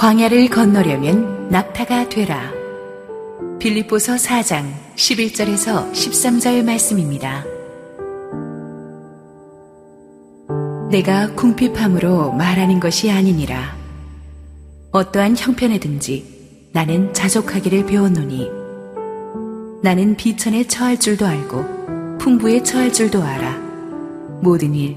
광야를 건너려면 낙타가 되라. 빌립보서 4장 11절에서 13절 말씀입니다. 내가 궁핍함으로 말하는 것이 아니니라. 어떠한 형편에든지 나는 자족하기를 배웠노니 나는 비천에 처할 줄도 알고 풍부에 처할 줄도 알아. 모든 일,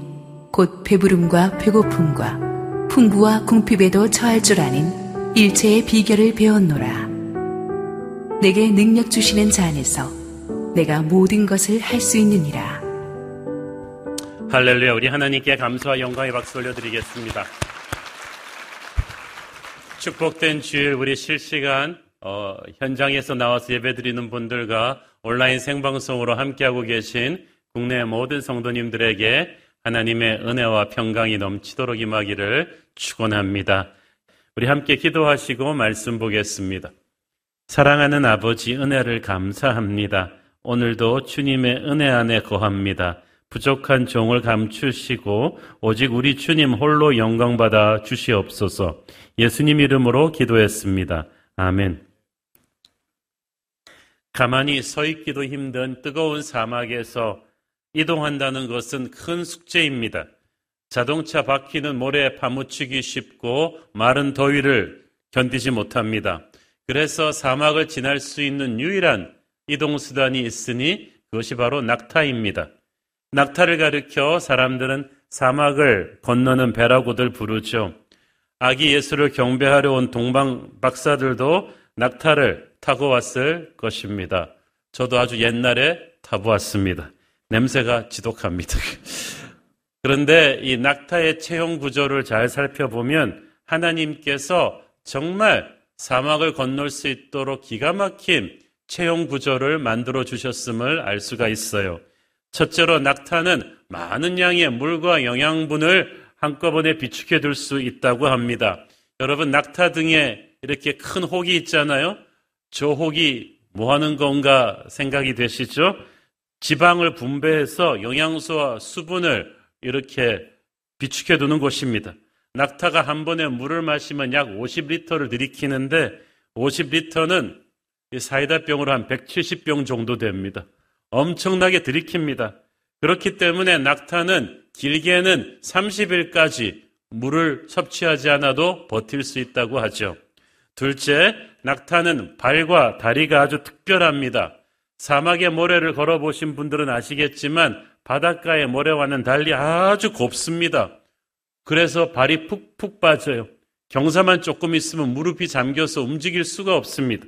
곧 배부름과 배고픔과 풍부와 궁핍에도 처할 줄 아는 일체의 비결을 배웠노라. 내게 능력 주시는 자 안에서 내가 모든 것을 할 수 있느니라. 할렐루야. 우리 하나님께 감사와 영광의 박수 올려드리겠습니다. 축복된 주일 우리 실시간 어, 현장에서 나와서 예배드리는 분들과 온라인 생방송으로 함께하고 계신 국내 모든 성도님들에게 하나님의 은혜와 평강이 넘치도록 임하기를 축원합니다. 우리 함께 기도하시고 말씀 보겠습니다. 사랑하는 아버지 은혜를 감사합니다. 오늘도 주님의 은혜 안에 거합니다. 부족한 종을 감추시고 오직 우리 주님 홀로 영광 받아 주시옵소서. 예수님 이름으로 기도했습니다. 아멘. 가만히 서 있기도 힘든 뜨거운 사막에서 이동한다는 것은 큰 숙제입니다. 자동차 바퀴는 모래에 파묻히기 쉽고 마른 더위를 견디지 못합니다. 그래서 사막을 지날 수 있는 유일한 이동수단이 있으니 그것이 바로 낙타입니다. 낙타를 가리켜 사람들은 사막을 건너는 배라고들 부르죠. 아기 예수를 경배하려 온 동방 박사들도 낙타를 타고 왔을 것입니다. 저도 아주 옛날에 타보았습니다. 냄새가 지독합니다. 그런데 이 낙타의 체형 구조를 잘 살펴보면 하나님께서 정말 사막을 건널 수 있도록 기가 막힌 체형 구조를 만들어 주셨음을 알 수가 있어요. 첫째로 낙타는 많은 양의 물과 영양분을 한꺼번에 비축해 둘 수 있다고 합니다. 여러분, 낙타 등에 이렇게 큰 혹이 있잖아요. 저 혹이 뭐 하는 건가 생각이 되시죠? 지방을 분배해서 영양소와 수분을 이렇게 비축해 두는 곳입니다. 낙타가 한 번에 물을 마시면 약 50리터를 들이키는데 50리터는 사이다병으로 한 170병 정도 됩니다. 엄청나게 들이킵니다. 그렇기 때문에 낙타는 길게는 30일까지 물을 섭취하지 않아도 버틸 수 있다고 하죠. 둘째, 낙타는 발과 다리가 아주 특별합니다. 사막의 모래를 걸어보신 분들은 아시겠지만 바닷가의 모래와는 달리 아주 곱습니다. 그래서 발이 푹푹 빠져요. 경사만 조금 있으면 무릎이 잠겨서 움직일 수가 없습니다.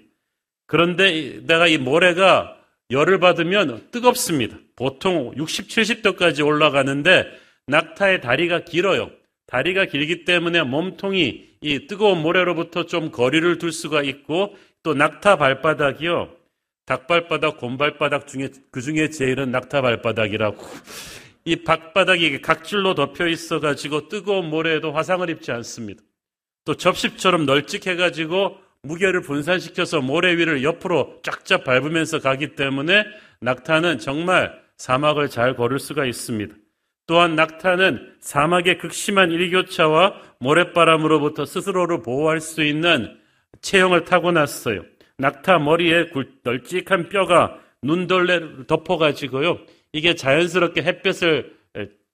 그런데 내가 이 모래가 열을 받으면 뜨겁습니다. 보통 60, 70도까지 올라가는데 낙타의 다리가 길어요. 다리가 길기 때문에 몸통이 이 뜨거운 모래로부터 좀 거리를 둘 수가 있고 또 낙타 발바닥이요. 닭발바닥, 곰발바닥 중에 그 중에 제일은 낙타 발바닥이라고. 이 발바닥이 각질로 덮여 있어 가지고 뜨거운 모래에도 화상을 입지 않습니다. 또 접시처럼 널찍해 가지고 무게를 분산시켜서 모래 위를 옆으로 쫙쫙 밟으면서 가기 때문에 낙타는 정말 사막을 잘 걸을 수가 있습니다. 또한 낙타는 사막의 극심한 일교차와 모래바람으로부터 스스로를 보호할 수 있는 체형을 타고났어요. 낙타 머리에 널찍한 뼈가 눈돌레를 덮어가지고요. 이게 자연스럽게 햇볕을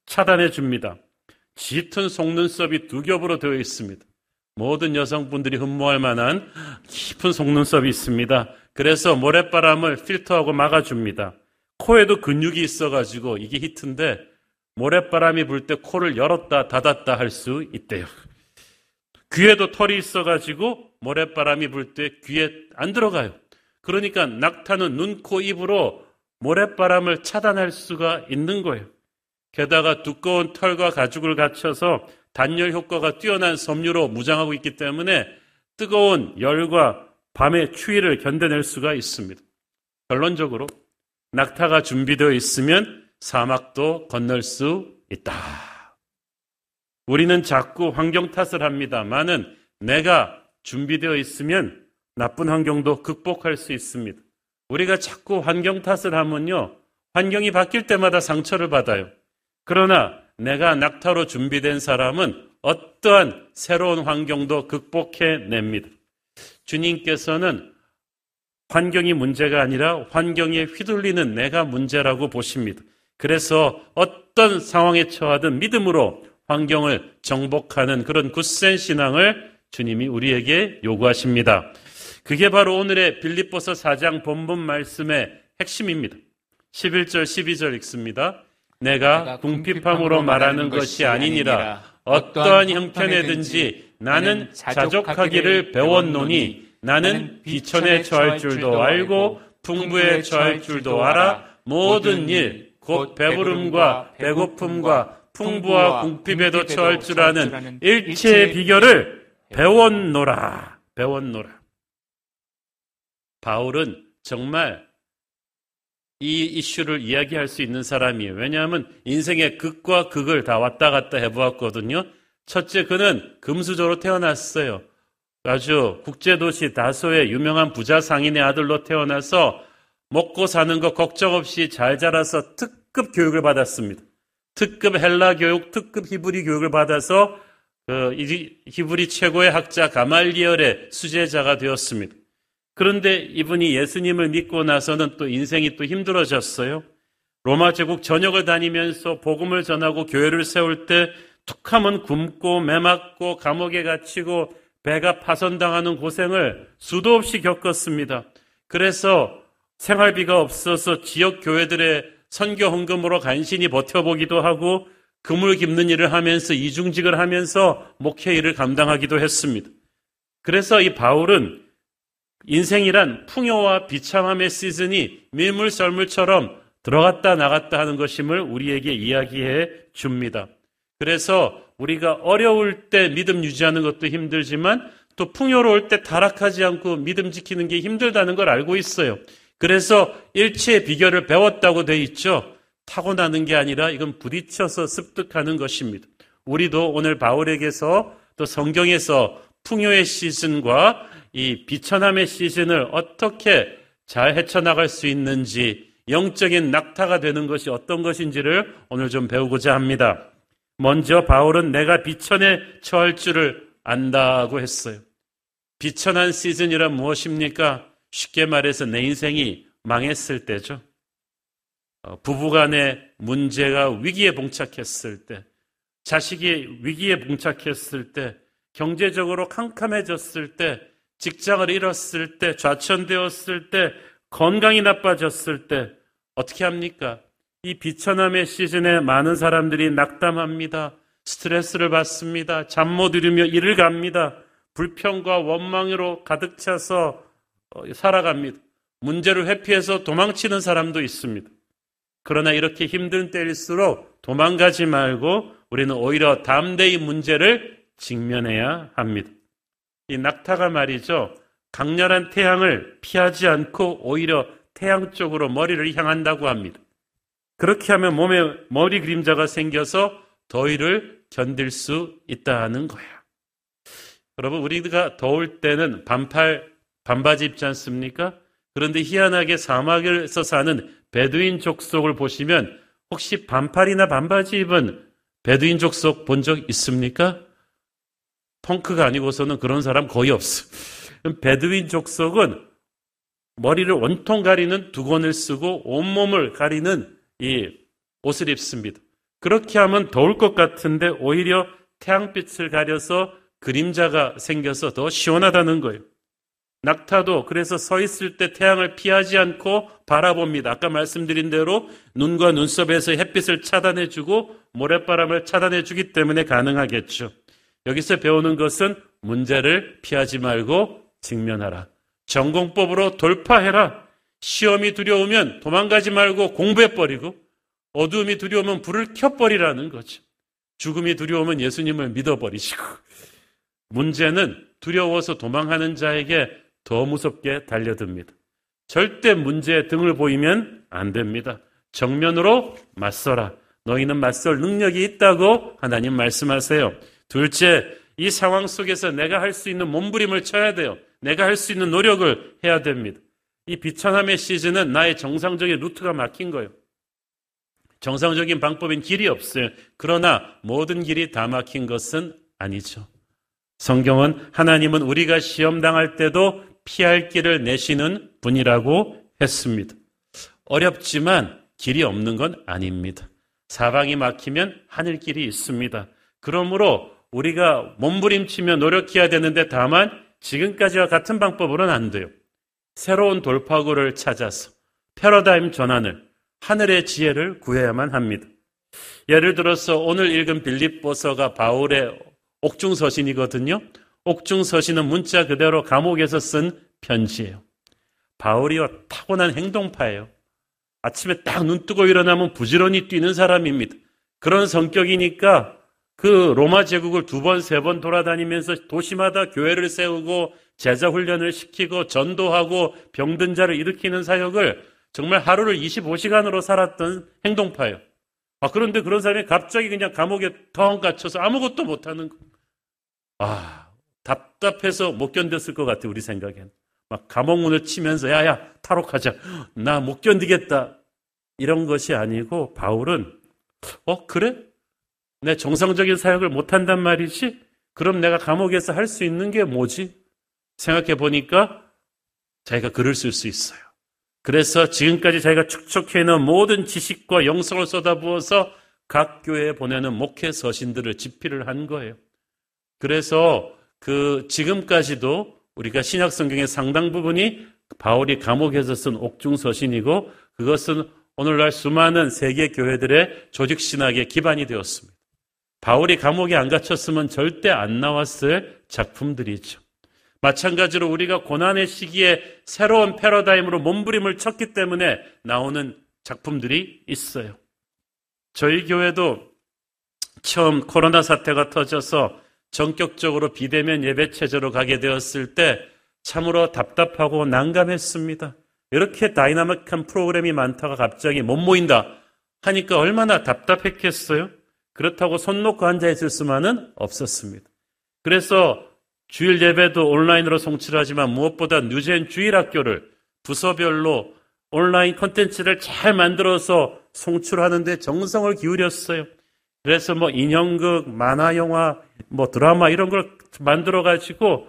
차단해 줍니다. 짙은 속눈썹이 두 겹으로 되어 있습니다. 모든 여성분들이 흠모할 만한 깊은 속눈썹이 있습니다. 그래서 모래바람을 필터하고 막아줍니다. 코에도 근육이 있어가지고 이게 히트인데 모래바람이 불 때 코를 열었다 닫았다 할 수 있대요. 귀에도 털이 있어가지고 모래바람이 불 때 귀에 안 들어가요. 그러니까 낙타는 눈, 코, 입으로 모래바람을 차단할 수가 있는 거예요. 게다가 두꺼운 털과 가죽을 갖춰서 단열 효과가 뛰어난 섬유로 무장하고 있기 때문에 뜨거운 열과 밤의 추위를 견뎌낼 수가 있습니다. 결론적으로 낙타가 준비되어 있으면 사막도 건널 수 있다. 우리는 자꾸 환경 탓을 합니다만은 내가 준비되어 있으면 나쁜 환경도 극복할 수 있습니다. 우리가 자꾸 환경 탓을 하면요. 환경이 바뀔 때마다 상처를 받아요. 그러나 내가 낙타로 준비된 사람은 어떠한 새로운 환경도 극복해냅니다. 주님께서는 환경이 문제가 아니라 환경에 휘둘리는 내가 문제라고 보십니다. 그래서 어떤 상황에 처하든 믿음으로 환경을 정복하는 그런 굳센 신앙을 주님이 우리에게 요구하십니다. 그게 바로 오늘의 빌립보서 4장 본문 말씀의 핵심입니다. 11절 12절 읽습니다. 내가 궁핍함으로 말하는 것이 아니니라 어떠한 형편에든지 나는 자족하기를 배웠노니 나는 비천에 처할 줄도 알고 풍부에 처할 줄도 알아 모든 일 곧 배부름과 배고픔과 풍부와 궁핍에도 처할 줄 아는 일체의 비결을 배웠노라 배웠노라 바울은 정말 이 이슈를 이야기할 수 있는 사람이에요. 왜냐하면 인생의 극과 극을 다 왔다 갔다 해보았거든요. 첫째, 그는 금수저로 태어났어요. 아주 국제도시 다소의 유명한 부자 상인의 아들로 태어나서 먹고 사는 거 걱정 없이 잘 자라서 특급 교육을 받았습니다. 특급 헬라 교육, 특급 히브리 교육을 받아서 그 히브리 최고의 학자 가말리얼의 수제자가 되었습니다. 그런데 이분이 예수님을 믿고 나서는 또 인생이 또 힘들어졌어요. 로마 제국 전역을 다니면서 복음을 전하고 교회를 세울 때 툭하면 굶고 매맞고 감옥에 갇히고 배가 파손당하는 고생을 수도 없이 겪었습니다. 그래서 생활비가 없어서 지역 교회들의 선교 헌금으로 간신히 버텨보기도 하고 그물 깁는 일을 하면서 이중직을 하면서 목회 일을 감당하기도 했습니다. 그래서 이 바울은 인생이란 풍요와 비참함의 시즌이 밀물썰물처럼 들어갔다 나갔다 하는 것임을 우리에게 이야기해 줍니다. 그래서 우리가 어려울 때 믿음 유지하는 것도 힘들지만 또 풍요로울 때 타락하지 않고 믿음 지키는 게 힘들다는 걸 알고 있어요. 그래서 일체의 비결을 배웠다고 돼 있죠. 타고나는 게 아니라 이건 부딪혀서 습득하는 것입니다. 우리도 오늘 바울에게서 또 성경에서 풍요의 시즌과 이 비천함의 시즌을 어떻게 잘 헤쳐나갈 수 있는지 영적인 낙타가 되는 것이 어떤 것인지를 오늘 좀 배우고자 합니다. 먼저 바울은 내가 비천에 처할 줄을 안다고 했어요. 비천한 시즌이란 무엇입니까? 쉽게 말해서 내 인생이 망했을 때죠. 어, 부부간의 문제가 위기에 봉착했을 때, 자식이 위기에 봉착했을 때, 경제적으로 캄캄해졌을 때, 직장을 잃었을 때, 좌천되었을 때, 건강이 나빠졌을 때, 어떻게 합니까? 이 비천함의 시즌에 많은 사람들이 낙담합니다. 스트레스를 받습니다. 잠 못 이루며 일을 갑니다. 불평과 원망으로 가득 차서 어, 살아갑니다. 문제를 회피해서 도망치는 사람도 있습니다. 그러나 이렇게 힘든 때일수록 도망가지 말고 우리는 오히려 담대히 문제를 직면해야 합니다. 이 낙타가 말이죠. 강렬한 태양을 피하지 않고 오히려 태양 쪽으로 머리를 향한다고 합니다. 그렇게 하면 몸에 머리 그림자가 생겨서 더위를 견딜 수 있다는 거야. 여러분, 우리가 더울 때는 반팔, 반바지 입지 않습니까? 그런데 희한하게 사막에서 사는 베두인 족속을 보시면 혹시 반팔이나 반바지 입은 베두인 족속 본 적 있습니까? 펑크가 아니고서는 그런 사람 거의 없어. 베드윈 족속은 머리를 온통 가리는 두건을 쓰고 온몸을 가리는 이 옷을 입습니다. 그렇게 하면 더울 것 같은데 오히려 태양빛을 가려서 그림자가 생겨서 더 시원하다는 거예요. 낙타도 그래서 서 있을 때 태양을 피하지 않고 바라봅니다. 아까 말씀드린 대로 눈과 눈썹에서 햇빛을 차단해주고 모래바람을 차단해주기 때문에 가능하겠죠. 여기서 배우는 것은 문제를 피하지 말고 직면하라. 전공법으로 돌파해라. 시험이 두려우면 도망가지 말고 공부해버리고 어두움이 두려우면 불을 켜버리라는 거죠. 죽음이 두려우면 예수님을 믿어버리시고 문제는 두려워서 도망하는 자에게 더 무섭게 달려듭니다. 절대 문제에 등을 보이면 안 됩니다. 정면으로 맞서라. 너희는 맞설 능력이 있다고 하나님 말씀하세요. 둘째, 이 상황 속에서 내가 할 수 있는 몸부림을 쳐야 돼요. 내가 할 수 있는 노력을 해야 됩니다. 이 비천함의 시즌은 나의 정상적인 루트가 막힌 거예요. 정상적인 방법인 길이 없어요. 그러나 모든 길이 다 막힌 것은 아니죠. 성경은 하나님은 우리가 시험 당할 때도 피할 길을 내시는 분이라고 했습니다. 어렵지만 길이 없는 건 아닙니다. 사방이 막히면 하늘길이 있습니다. 그러므로 우리가 몸부림치며 노력해야 되는데 다만 지금까지와 같은 방법으로는 안 돼요. 새로운 돌파구를 찾아서 패러다임 전환을 하늘의 지혜를 구해야만 합니다. 예를 들어서 오늘 읽은 빌립보서가 바울의 옥중서신이거든요. 옥중 서신은 문자 그대로 감옥에서 쓴 편지예요. 바울이요 타고난 행동파예요. 아침에 딱 눈 뜨고 일어나면 부지런히 뛰는 사람입니다. 그런 성격이니까 그 로마 제국을 두 번, 세 번 돌아다니면서 도시마다 교회를 세우고 제자 훈련을 시키고 전도하고 병든 자를 일으키는 사역을 정말 하루를 25시간으로 살았던 행동파예요. 아, 그런데 그런 사람이 갑자기 그냥 감옥에 텅 갇혀서 아무것도 못하는 거. 아, 답답해서 못 견뎠을 것 같아요, 우리 생각엔. 막 감옥문을 치면서, 야, 야, 탈옥하자. 나 못 견디겠다. 이런 것이 아니고, 바울은, 어, 그래? 내 정상적인 사역을 못 한단 말이지? 그럼 내가 감옥에서 할 수 있는 게 뭐지? 생각해 보니까 자기가 글을 쓸 수 있어요. 그래서 지금까지 자기가 축적해 놓은 모든 지식과 영성을 쏟아부어서 각 교회에 보내는 목회 서신들을 집필을 한 거예요. 그래서 그 지금까지도 우리가 신약 성경의 상당 부분이 바울이 감옥에서 쓴 옥중 서신이고 그것은 오늘날 수많은 세계 교회들의 조직 신학의 기반이 되었습니다. 바울이 감옥에 안 갇혔으면 절대 안 나왔을 작품들이죠. 마찬가지로 우리가 고난의 시기에 새로운 패러다임으로 몸부림을 쳤기 때문에 나오는 작품들이 있어요. 저희 교회도 처음 코로나 사태가 터져서 전격적으로 비대면 예배 체제로 가게 되었을 때 참으로 답답하고 난감했습니다. 이렇게 다이나믹한 프로그램이 많다가 갑자기 못 모인다 하니까 얼마나 답답했겠어요? 그렇다고 손 놓고 앉아 있을 수만은 없었습니다. 그래서 주일 예배도 온라인으로 송출을 하지만 무엇보다 뉴젠 주일 학교를 부서별로 온라인 컨텐츠를 잘 만들어서 송출하는데 정성을 기울였어요. 그래서 뭐 인형극, 만화 영화, 뭐 드라마 이런 걸 만들어 가지고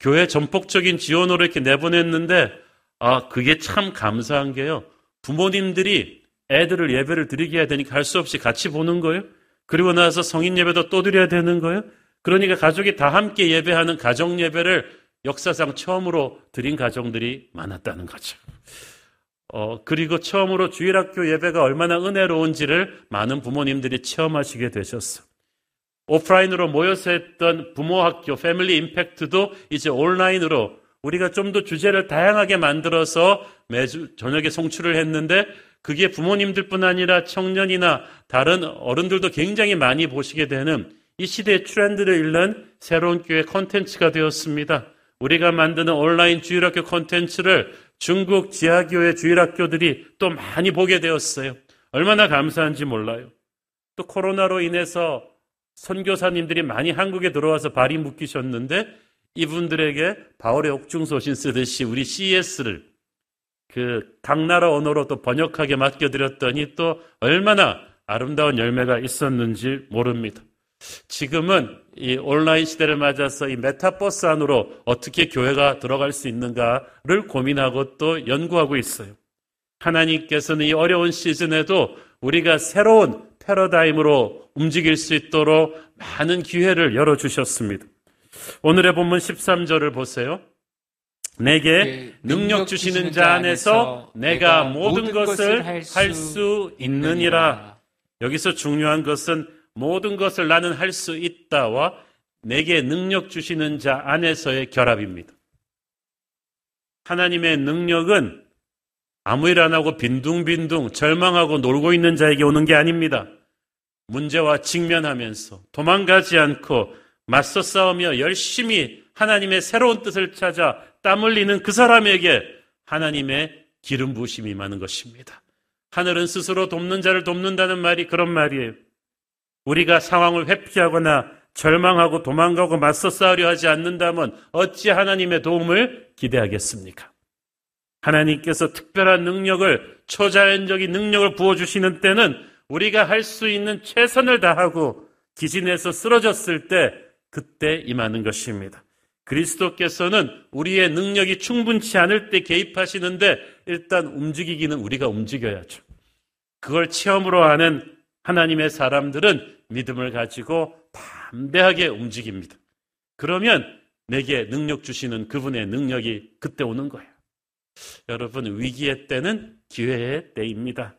교회 전폭적인 지원으로 이렇게 내보냈는데 아, 그게 참 감사한 게요. 부모님들이 애들을 예배를 드리게 해야 되니까 할 수 없이 같이 보는 거예요. 그리고 나서 성인 예배도 또 드려야 되는 거예요. 그러니까 가족이 다 함께 예배하는 가정 예배를 역사상 처음으로 드린 가정들이 많았다는 거죠. 어, 그리고 처음으로 주일학교 예배가 얼마나 은혜로운지를 많은 부모님들이 체험하시게 되셨어. 오프라인으로 모여서 했던 부모학교, 패밀리 임팩트도 이제 온라인으로 우리가 좀 더 주제를 다양하게 만들어서 매주 저녁에 송출을 했는데 그게 부모님들뿐 아니라 청년이나 다른 어른들도 굉장히 많이 보시게 되는 이 시대의 트렌드를 읽는 새로운 교회 콘텐츠가 되었습니다. 우리가 만드는 온라인 주일학교 콘텐츠를 중국 지하교회 주일학교들이 또 많이 보게 되었어요. 얼마나 감사한지 몰라요. 또 코로나로 인해서 선교사님들이 많이 한국에 들어와서 발이 묶이셨는데 이분들에게 바울의 옥중 소신 쓰듯이 우리 CS를 그 각 나라 언어로 또 번역하게 맡겨드렸더니 또 얼마나 아름다운 열매가 있었는지 모릅니다. 지금은 이 온라인 시대를 맞아서 이 메타버스 안으로 어떻게 교회가 들어갈 수 있는가를 고민하고 또 연구하고 있어요. 하나님께서는 이 어려운 시즌에도 우리가 새로운 패러다임으로 움직일 수 있도록 많은 기회를 열어주셨습니다. 오늘의 본문 13절을 보세요. 내게 능력 주시는 자 안에서 내가 모든 것을 할 수 있느니라. 여기서 중요한 것은 모든 것을 나는 할 수 있다와 내게 능력 주시는 자 안에서의 결합입니다. 하나님의 능력은 아무 일 안 하고 빈둥빈둥 절망하고 놀고 있는 자에게 오는 게 아닙니다. 문제와 직면하면서 도망가지 않고 맞서 싸우며 열심히 하나님의 새로운 뜻을 찾아 땀 흘리는 그 사람에게 하나님의 기름 부심이 많은 것입니다. 하늘은 스스로 돕는 자를 돕는다는 말이 그런 말이에요. 우리가 상황을 회피하거나 절망하고 도망가고 맞서 싸우려 하지 않는다면 어찌 하나님의 도움을 기대하겠습니까? 하나님께서 특별한 능력을, 초자연적인 능력을 부어 주시는 때는 우리가 할 수 있는 최선을 다하고 기진에서 쓰러졌을 때 그때 임하는 것입니다. 그리스도께서는 우리의 능력이 충분치 않을 때 개입하시는데 일단 움직이기는 우리가 움직여야죠. 그걸 체험으로 하는 하나님의 사람들은 믿음을 가지고 담대하게 움직입니다. 그러면 내게 능력 주시는 그분의 능력이 그때 오는 거예요. 여러분, 위기의 때는 기회의 때입니다.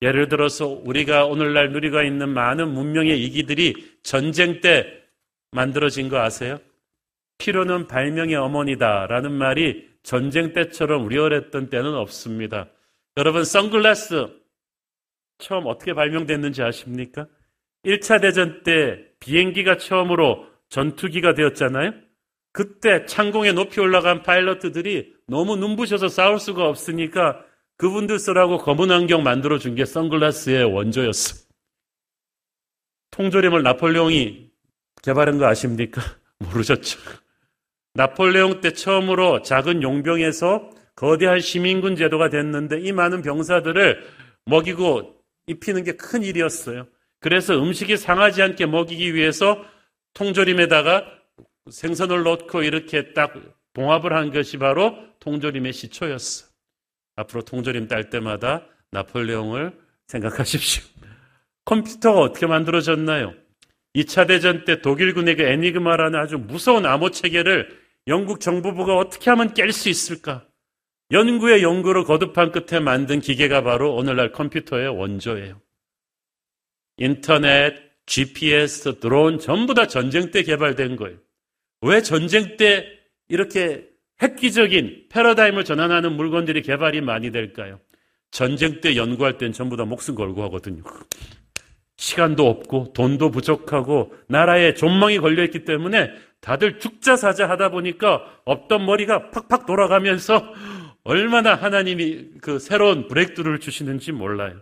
예를 들어서 우리가 오늘날 누리고 있는 많은 문명의 이기들이 전쟁 때 만들어진 거 아세요? 필요는 발명의 어머니다라는 말이 전쟁 때처럼 리얼했던 때는 없습니다. 여러분, 선글라스 처음 어떻게 발명됐는지 아십니까? 1차 대전 때 비행기가 처음으로 전투기가 되었잖아요? 그때 창공에 높이 올라간 파일럿들이 너무 눈부셔서 싸울 수가 없으니까 그분들 쓰라고 검은 안경 만들어 준 게 선글라스의 원조였어. 통조림을 나폴레옹이 개발한 거 아십니까? 모르셨죠? 나폴레옹 때 처음으로 작은 용병에서 거대한 시민군 제도가 됐는데 이 많은 병사들을 먹이고 입히는 게 큰 일이었어요. 그래서 음식이 상하지 않게 먹이기 위해서 통조림에다가 생선을 넣고 이렇게 딱 봉합을 한 것이 바로 통조림의 시초였어. 앞으로 통조림 딸 때마다 나폴레옹을 생각하십시오. 컴퓨터가 어떻게 만들어졌나요? 2차 대전 때 독일군에게 애니그마라는 아주 무서운 암호 체계를 영국 정부부가 어떻게 하면 깰 수 있을까? 연구의 연구를 거듭한 끝에 만든 기계가 바로 오늘날 컴퓨터의 원조예요. 인터넷, GPS, 드론 전부 다 전쟁 때 개발된 거예요. 왜 전쟁 때 이렇게 획기적인 패러다임을 전환하는 물건들이 개발이 많이 될까요? 전쟁 때 연구할 땐 전부 다 목숨 걸고 하거든요. 시간도 없고 돈도 부족하고 나라에 존망이 걸려있기 때문에 다들 죽자 사자 하다 보니까 없던 머리가 팍팍 돌아가면서 얼마나 하나님이 그 새로운 브렉드를 주시는지 몰라요.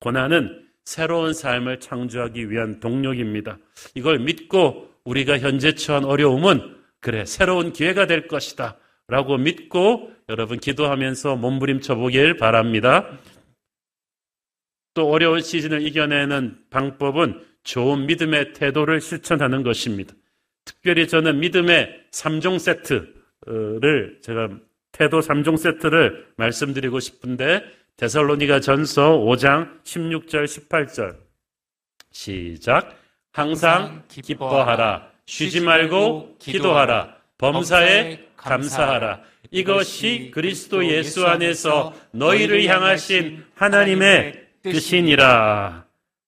고난은 새로운 삶을 창조하기 위한 동력입니다. 이걸 믿고 우리가 현재 처한 어려움은 그래, 새로운 기회가 될 것이다. 라고 믿고 여러분 기도하면서 몸부림쳐 보길 바랍니다. 또 어려운 시즌을 이겨내는 방법은 좋은 믿음의 태도를 실천하는 것입니다. 특별히 저는 믿음의 3종 세트를 제가 태도 3종 세트를 말씀드리고 싶은데 데살로니가 전서 5장 16절 18절. 시작. 항상 기뻐하라. 쉬지 말고 기도하라. 범사에 감사하라. 이것이 그리스도 예수 안에서 너희를 향하신 하나님의 뜻이니라.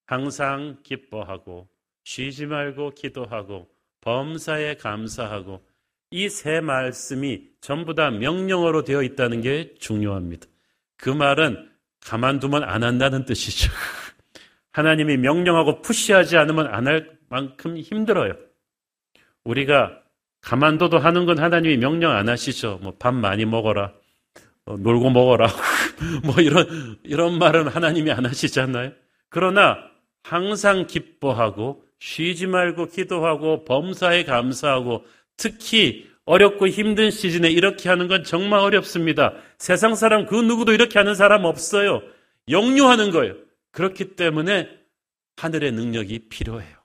항상 기뻐하고 쉬지 말고 기도하고 범사에 감사하고 이 세 말씀이 전부 다 명령어로 되어 있다는 게 중요합니다. 그 말은 가만두면 안 한다는 뜻이죠. 하나님이 명령하고 푸시하지 않으면 안 할 만큼 힘들어요. 우리가 가만둬도 하는 건 하나님이 명령 안 하시죠. 뭐 밥 많이 먹어라. 어, 놀고 먹어라. 뭐 이런, 이런 말은 하나님이 안 하시잖아요. 그러나 항상 기뻐하고 쉬지 말고 기도하고 범사에 감사하고 특히 어렵고 힘든 시즌에 이렇게 하는 건 정말 어렵습니다. 세상 사람 그 누구도 이렇게 하는 사람 없어요. 영유하는 거예요. 그렇기 때문에 하늘의 능력이 필요해요.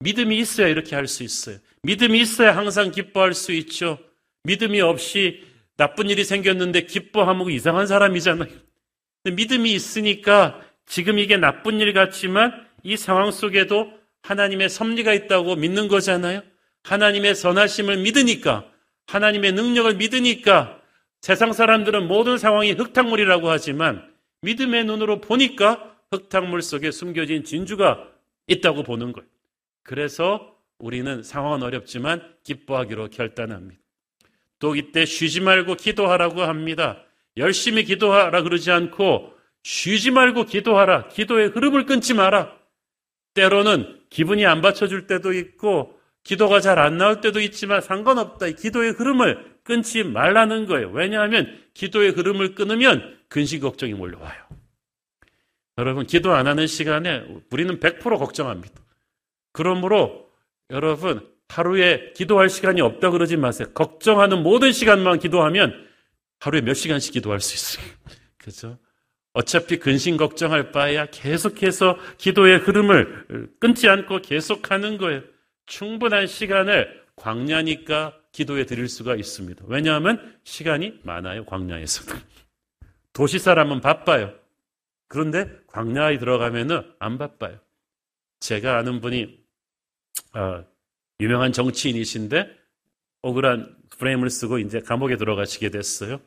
믿음이 있어야 이렇게 할 수 있어요. 믿음이 있어야 항상 기뻐할 수 있죠. 믿음이 없이 나쁜 일이 생겼는데 기뻐하면 이상한 사람이잖아요. 믿음이 있으니까 지금 이게 나쁜 일 같지만 이 상황 속에도 하나님의 섭리가 있다고 믿는 거잖아요. 하나님의 선하심을 믿으니까, 하나님의 능력을 믿으니까 세상 사람들은 모든 상황이 흙탕물이라고 하지만 믿음의 눈으로 보니까 흙탕물 속에 숨겨진 진주가 있다고 보는 거예요. 그래서 우리는 상황은 어렵지만 기뻐하기로 결단합니다. 또 이때 쉬지 말고 기도하라고 합니다. 열심히 기도하라 그러지 않고 쉬지 말고 기도하라. 기도의 흐름을 끊지 마라. 때로는 기분이 안 받쳐줄 때도 있고 기도가 잘 안 나올 때도 있지만 상관없다. 기도의 흐름을 끊지 말라는 거예요. 왜냐하면 기도의 흐름을 끊으면 근심 걱정이 몰려와요. 여러분, 기도 안 하는 시간에 우리는 100% 걱정합니다. 그러므로 여러분, 하루에 기도할 시간이 없다 그러지 마세요. 걱정하는 모든 시간만 기도하면 하루에 몇 시간씩 기도할 수 있어요. 그죠? 어차피 근심 걱정할 바에야 계속해서 기도의 흐름을 끊지 않고 계속하는 거예요. 충분한 시간을 광야니까 기도에 드릴 수가 있습니다. 왜냐하면 시간이 많아요, 광야에서도. 도시 사람은 바빠요. 그런데 광야에 들어가면은 안 바빠요. 제가 아는 분이 어, 유명한 정치인이신데 억울한 프레임을 쓰고 이제 감옥에 들어가시게 됐어요.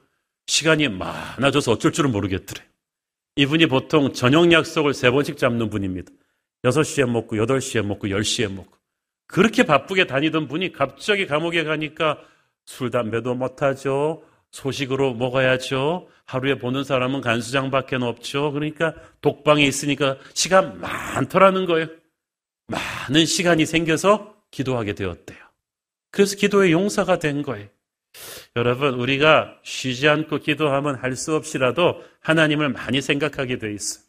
시간이 많아져서 어쩔 줄은 모르겠더래. 이분이 보통 저녁 약속을 세 번씩 잡는 분입니다. 6시에 먹고 8시에 먹고 10시에 먹고 그렇게 바쁘게 다니던 분이 갑자기 감옥에 가니까 술, 담배도 못하죠. 소식으로 먹어야죠. 하루에 보는 사람은 간수장밖에 없죠. 그러니까 독방에 있으니까 시간 많더라는 거예요. 많은 시간이 생겨서 기도하게 되었대요. 그래서 기도의 용사가 된 거예요. 여러분, 우리가 쉬지 않고 기도하면 할 수 없이라도 하나님을 많이 생각하게 돼 있어요.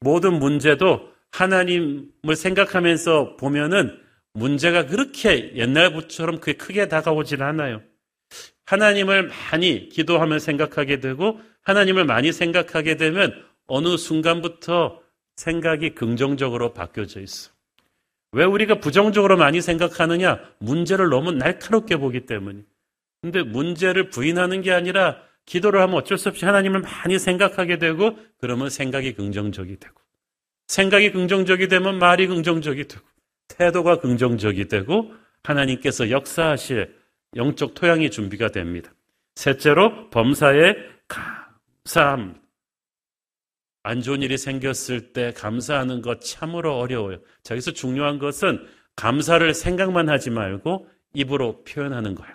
모든 문제도 하나님을 생각하면서 보면은 문제가 그렇게 옛날처럼 그게 크게 다가오질 않아요. 하나님을 많이 기도하며 생각하게 되고 하나님을 많이 생각하게 되면 어느 순간부터 생각이 긍정적으로 바뀌어져 있어. 왜 우리가 부정적으로 많이 생각하느냐? 문제를 너무 날카롭게 보기 때문에. 근데 문제를 부인하는 게 아니라 기도를 하면 어쩔 수 없이 하나님을 많이 생각하게 되고 그러면 생각이 긍정적이 되고 생각이 긍정적이 되면 말이 긍정적이 되고 태도가 긍정적이 되고 하나님께서 역사하실 영적 토양이 준비가 됩니다. 셋째로 범사에 감사함. 안 좋은 일이 생겼을 때 감사하는 것 참으로 어려워요. 자, 여기서 중요한 것은 감사를 생각만 하지 말고 입으로 표현하는 거예요.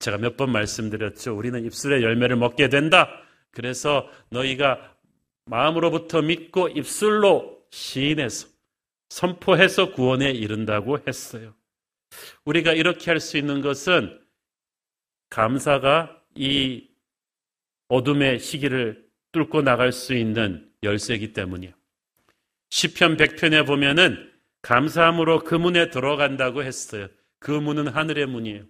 제가 몇 번 말씀드렸죠. 우리는 입술의 열매를 먹게 된다. 그래서 너희가 마음으로부터 믿고 입술로 시인해서 선포해서 구원에 이른다고 했어요. 우리가 이렇게 할 수 있는 것은 감사가 이 어둠의 시기를 뚫고 나갈 수 있는 열쇠이기 때문이에요. 시편 100편에 보면은 감사함으로 그 문에 들어간다고 했어요. 그 문은 하늘의 문이에요.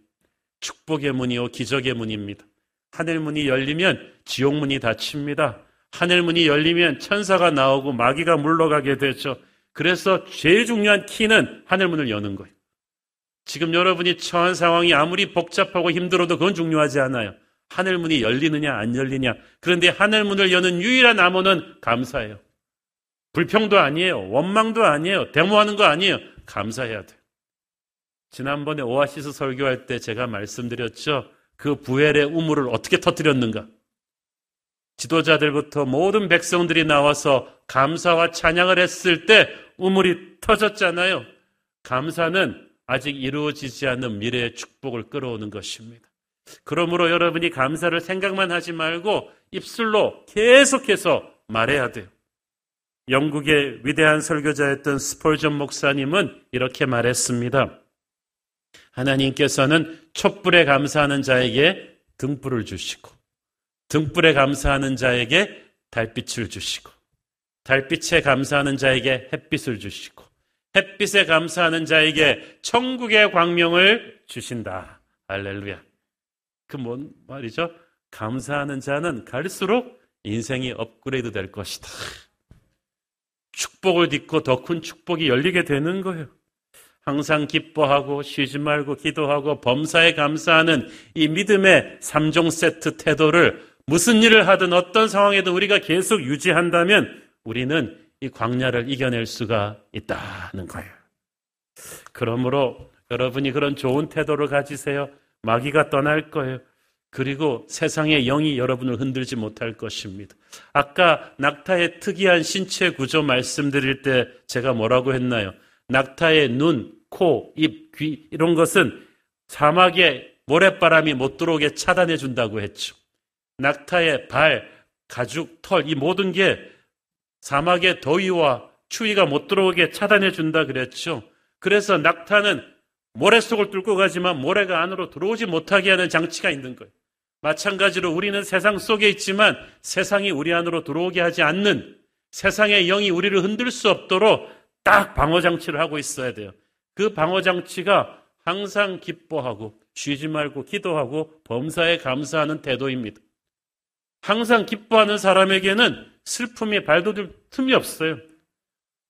축복의 문이요 기적의 문입니다. 하늘 문이 열리면 지옥 문이 닫힙니다. 하늘 문이 열리면 천사가 나오고 마귀가 물러가게 되죠. 그래서 제일 중요한 키는 하늘 문을 여는 거예요. 지금 여러분이 처한 상황이 아무리 복잡하고 힘들어도 그건 중요하지 않아요. 하늘 문이 열리느냐 안 열리냐. 그런데 하늘 문을 여는 유일한 암호는 감사예요. 불평도 아니에요. 원망도 아니에요. 데모하는 거 아니에요. 감사해야 돼요. 지난번에 오아시스 설교할 때 제가 말씀드렸죠. 그 부엘의 우물을 어떻게 터뜨렸는가. 지도자들부터 모든 백성들이 나와서 감사와 찬양을 했을 때 우물이 터졌잖아요. 감사는 아직 이루어지지 않는 미래의 축복을 끌어오는 것입니다. 그러므로 여러분이 감사를 생각만 하지 말고 입술로 계속해서 말해야 돼요. 영국의 위대한 설교자였던 스폴전 목사님은 이렇게 말했습니다. 하나님께서는 촛불에 감사하는 자에게 등불을 주시고, 등불에 감사하는 자에게 달빛을 주시고, 달빛에 감사하는 자에게 햇빛을 주시고, 햇빛에 감사하는 자에게 천국의 광명을 주신다. 할렐루야. 그 뭔 말이죠? 감사하는 자는 갈수록 인생이 업그레이드 될 것이다. 축복을 딛고 더 큰 축복이 열리게 되는 거예요. 항상 기뻐하고 쉬지 말고 기도하고 범사에 감사하는 이 믿음의 3종 세트 태도를 무슨 일을 하든 어떤 상황에도 우리가 계속 유지한다면 우리는 이 광야를 이겨낼 수가 있다는 거예요. 그러므로 여러분이 그런 좋은 태도를 가지세요. 마귀가 떠날 거예요. 그리고 세상의 영이 여러분을 흔들지 못할 것입니다. 아까 낙타의 특이한 신체 구조 말씀드릴 때 제가 뭐라고 했나요? 낙타의 눈, 코, 입, 귀 이런 것은 사막에 모래바람이 못 들어오게 차단해 준다고 했죠. 낙타의 발, 가죽, 털 이 모든 게 사막의 더위와 추위가 못 들어오게 차단해 준다 그랬죠. 그래서 낙타는 모래 속을 뚫고 가지만 모래가 안으로 들어오지 못하게 하는 장치가 있는 거예요. 마찬가지로 우리는 세상 속에 있지만 세상이 우리 안으로 들어오게 하지 않는 세상의 영이 우리를 흔들 수 없도록 딱 방어 장치를 하고 있어야 돼요. 그 방어 장치가 항상 기뻐하고 쉬지 말고 기도하고 범사에 감사하는 태도입니다. 항상 기뻐하는 사람에게는 슬픔이 발돋을 틈이 없어요.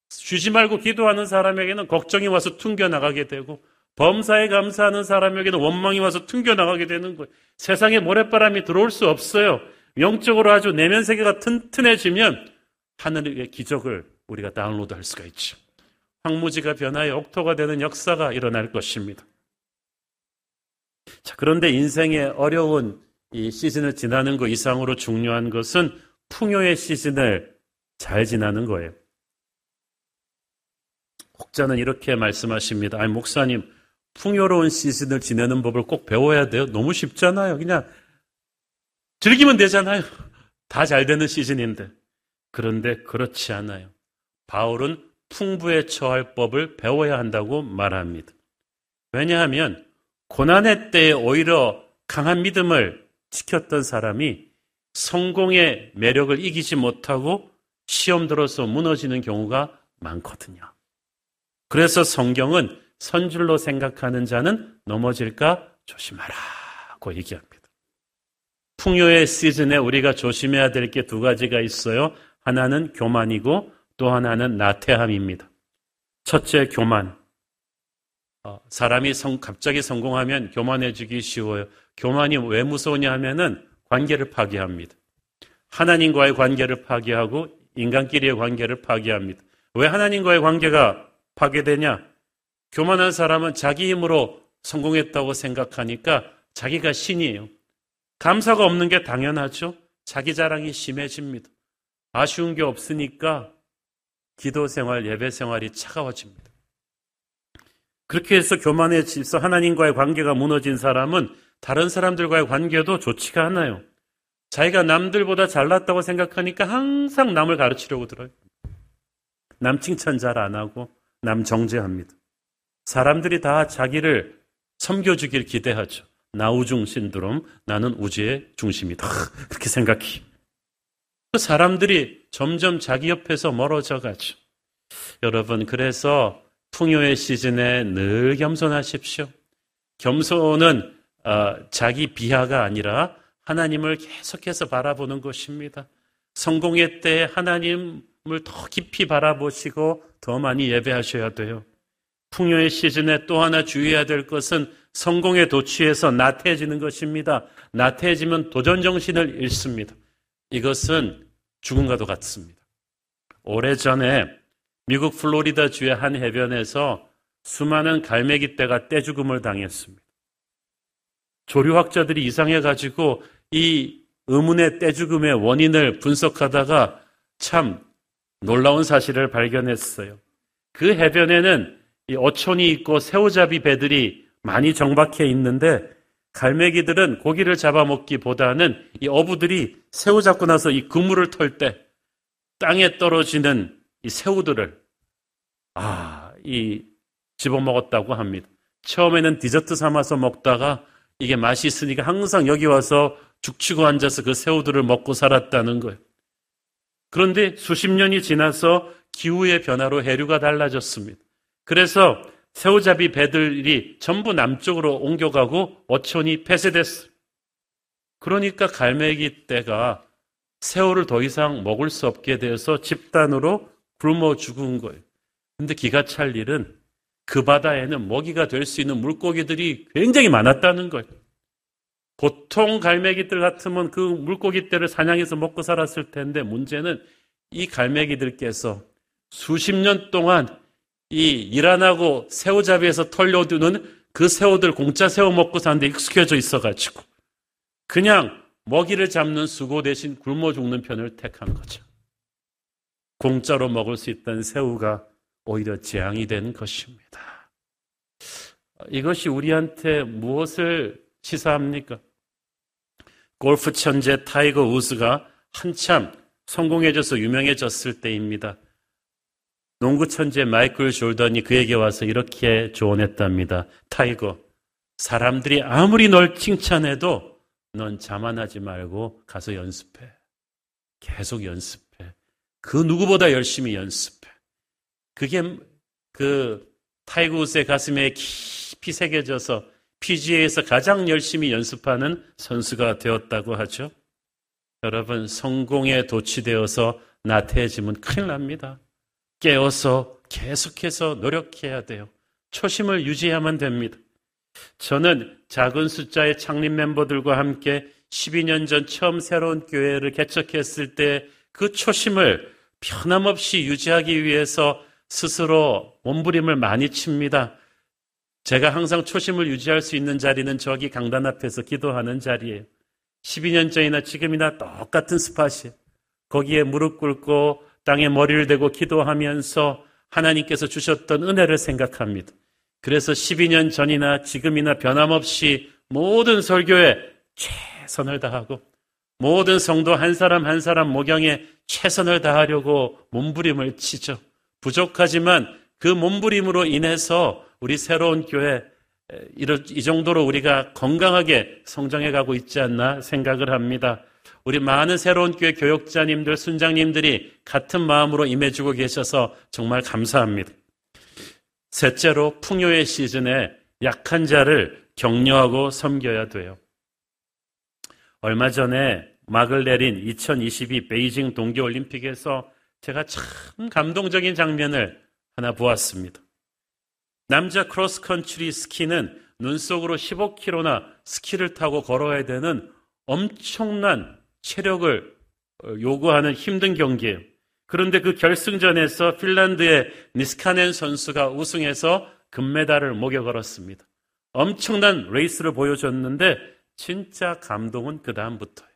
쉬지 말고 기도하는 사람에게는 걱정이 와서 퉁겨나가게 되고 범사에 감사하는 사람에게는 원망이 와서 퉁겨나가게 되는 거예요. 세상에 모래바람이 들어올 수 없어요. 영적으로 아주 내면 세계가 튼튼해지면 하늘의 기적을 우리가 다운로드 할 수가 있죠. 황무지가 변하여 옥토가 되는 역사가 일어날 것입니다. 자, 그런데 인생의 어려운 이 시즌을 지나는 것 이상으로 중요한 것은 풍요의 시즌을 잘 지나는 거예요. 혹자는 이렇게 말씀하십니다. 아니, 목사님, 풍요로운 시즌을 지내는 법을 꼭 배워야 돼요. 너무 쉽잖아요. 그냥 즐기면 되잖아요. 다 잘 되는 시즌인데. 그런데 그렇지 않아요. 바울은 풍부에 처할 법을 배워야 한다고 말합니다. 왜냐하면 고난의 때에 오히려 강한 믿음을 지켰던 사람이 성공의 매력을 이기지 못하고 시험 들어서 무너지는 경우가 많거든요. 그래서 성경은 선줄로 생각하는 자는 넘어질까 조심하라고 얘기합니다. 풍요의 시즌에 우리가 조심해야 될 게 두 가지가 있어요. 하나는 교만이고 또 하나는 나태함입니다. 첫째, 교만. 어, 사람이 성, 갑자기 성공하면 교만해지기 쉬워요. 교만이 왜 무서우냐 하면은 관계를 파괴합니다. 하나님과의 관계를 파괴하고 인간끼리의 관계를 파괴합니다. 왜 하나님과의 관계가 파괴되냐? 교만한 사람은 자기 힘으로 성공했다고 생각하니까 자기가 신이에요. 감사가 없는 게 당연하죠. 자기 자랑이 심해집니다. 아쉬운 게 없으니까 기도 생활, 예배 생활이 차가워집니다. 그렇게 해서 교만해져서 하나님과의 관계가 무너진 사람은 다른 사람들과의 관계도 좋지가 않아요. 자기가 남들보다 잘났다고 생각하니까 항상 남을 가르치려고 들어요. 남 칭찬 잘 안 하고 남 정죄합니다. 사람들이 다 자기를 섬겨주길 기대하죠. 나우중 신드롬, 나는 우주의 중심이다. 그렇게 생각해. 그 사람들이 점점 자기 옆에서 멀어져 가죠. 여러분, 그래서 풍요의 시즌에 늘 겸손하십시오. 겸손은 어, 자기 비하가 아니라 하나님을 계속해서 바라보는 것입니다. 성공의 때 하나님을 더 깊이 바라보시고 더 많이 예배하셔야 돼요. 풍요의 시즌에 또 하나 주의해야 될 것은 성공에 도취해서 나태해지는 것입니다. 나태해지면 도전 정신을 잃습니다. 이것은 죽음과도 같습니다. 오래전에 미국 플로리다 주의 한 해변에서 수많은 갈매기 떼가 떼죽음을 당했습니다. 조류학자들이 이상해 가지고 이 의문의 떼죽음의 원인을 분석하다가 참 놀라운 사실을 발견했어요. 그 해변에는 이 어촌이 있고 새우잡이 배들이 많이 정박해 있는데 갈매기들은 고기를 잡아먹기보다는 이 어부들이 새우 잡고 나서 이 그물을 털 때 땅에 떨어지는 이 새우들을 아, 이 집어먹었다고 합니다. 처음에는 디저트 삼아서 먹다가 이게 맛이 있으니까 항상 여기 와서 죽치고 앉아서 그 새우들을 먹고 살았다는 거예요. 그런데 수십 년이 지나서 기후의 변화로 해류가 달라졌습니다. 그래서 새우잡이 배들이 전부 남쪽으로 옮겨가고 어촌이 폐쇄됐어요. 그러니까 갈매기 떼가 새우를 더 이상 먹을 수 없게 되어서 집단으로 굶어 죽은 거예요. 근데 기가 찰 일은 그 바다에는 먹이가 될 수 있는 물고기들이 굉장히 많았다는 거예요. 보통 갈매기들 같으면 그 물고기 떼를 사냥해서 먹고 살았을 텐데 문제는 이 갈매기들께서 수십 년 동안 이일안 하고 새우잡이에서 털려두는 그 새우들 공짜 새우 먹고 사는데 익숙해져 있어가지고 그냥 먹이를 잡는 수고 대신 굶어 죽는 편을 택한 거죠. 공짜로 먹을 수 있던 새우가 오히려 재앙이 된 것입니다. 이것이 우리한테 무엇을 시사합니까? 골프 천재 타이거 우즈가 한참 성공해져서 유명해졌을 때입니다. 농구 천재 마이클 조던이 그에게 와서 이렇게 조언했답니다. 타이거, 사람들이 아무리 널 칭찬해도 넌 자만하지 말고 가서 연습해. 계속 연습해. 그 누구보다 열심히 연습해. 그게 그 타이거 우즈의 가슴에 깊이 새겨져서 PGA에서 가장 열심히 연습하는 선수가 되었다고 하죠. 여러분, 성공에 도취되어서 나태해지면 큰일 납니다. 깨어서 계속해서 노력해야 돼요. 초심을 유지해야만 됩니다. 저는 작은 숫자의 창립 멤버들과 함께 12년 전 처음 새로운 교회를 개척했을 때 그 초심을 변함없이 유지하기 위해서 스스로 몸부림을 많이 칩니다. 제가 항상 초심을 유지할 수 있는 자리는 저기 강단 앞에서 기도하는 자리예요. 12년 전이나 지금이나 똑같은 스팟이에요. 거기에 무릎 꿇고 땅에 머리를 대고 기도하면서 하나님께서 주셨던 은혜를 생각합니다. 그래서 12년 전이나 지금이나 변함없이 모든 설교에 최선을 다하고 모든 성도 한 사람 한 사람 목양에 최선을 다하려고 몸부림을 치죠. 부족하지만 그 몸부림으로 인해서 우리 새로운 교회 이 정도로 우리가 건강하게 성장해 가고 있지 않나 생각을 합니다. 우리 많은 새로운 교회 교역자님들, 순장님들이 같은 마음으로 임해주고 계셔서 정말 감사합니다. 셋째로 풍요의 시즌에 약한 자를 격려하고 섬겨야 돼요. 얼마 전에 막을 내린 2022 베이징 동계올림픽에서 제가 참 감동적인 장면을 하나 보았습니다. 남자 크로스컨트리 스키는 눈 속으로 15km나 스키를 타고 걸어야 되는 엄청난 체력을 어, 요구하는 힘든 경기예요. 그런데 그 결승전에서 핀란드의 니스카넨 선수가 우승해서 금메달을 목에 걸었습니다. 엄청난 레이스를 보여줬는데 진짜 감동은 그 다음부터예요.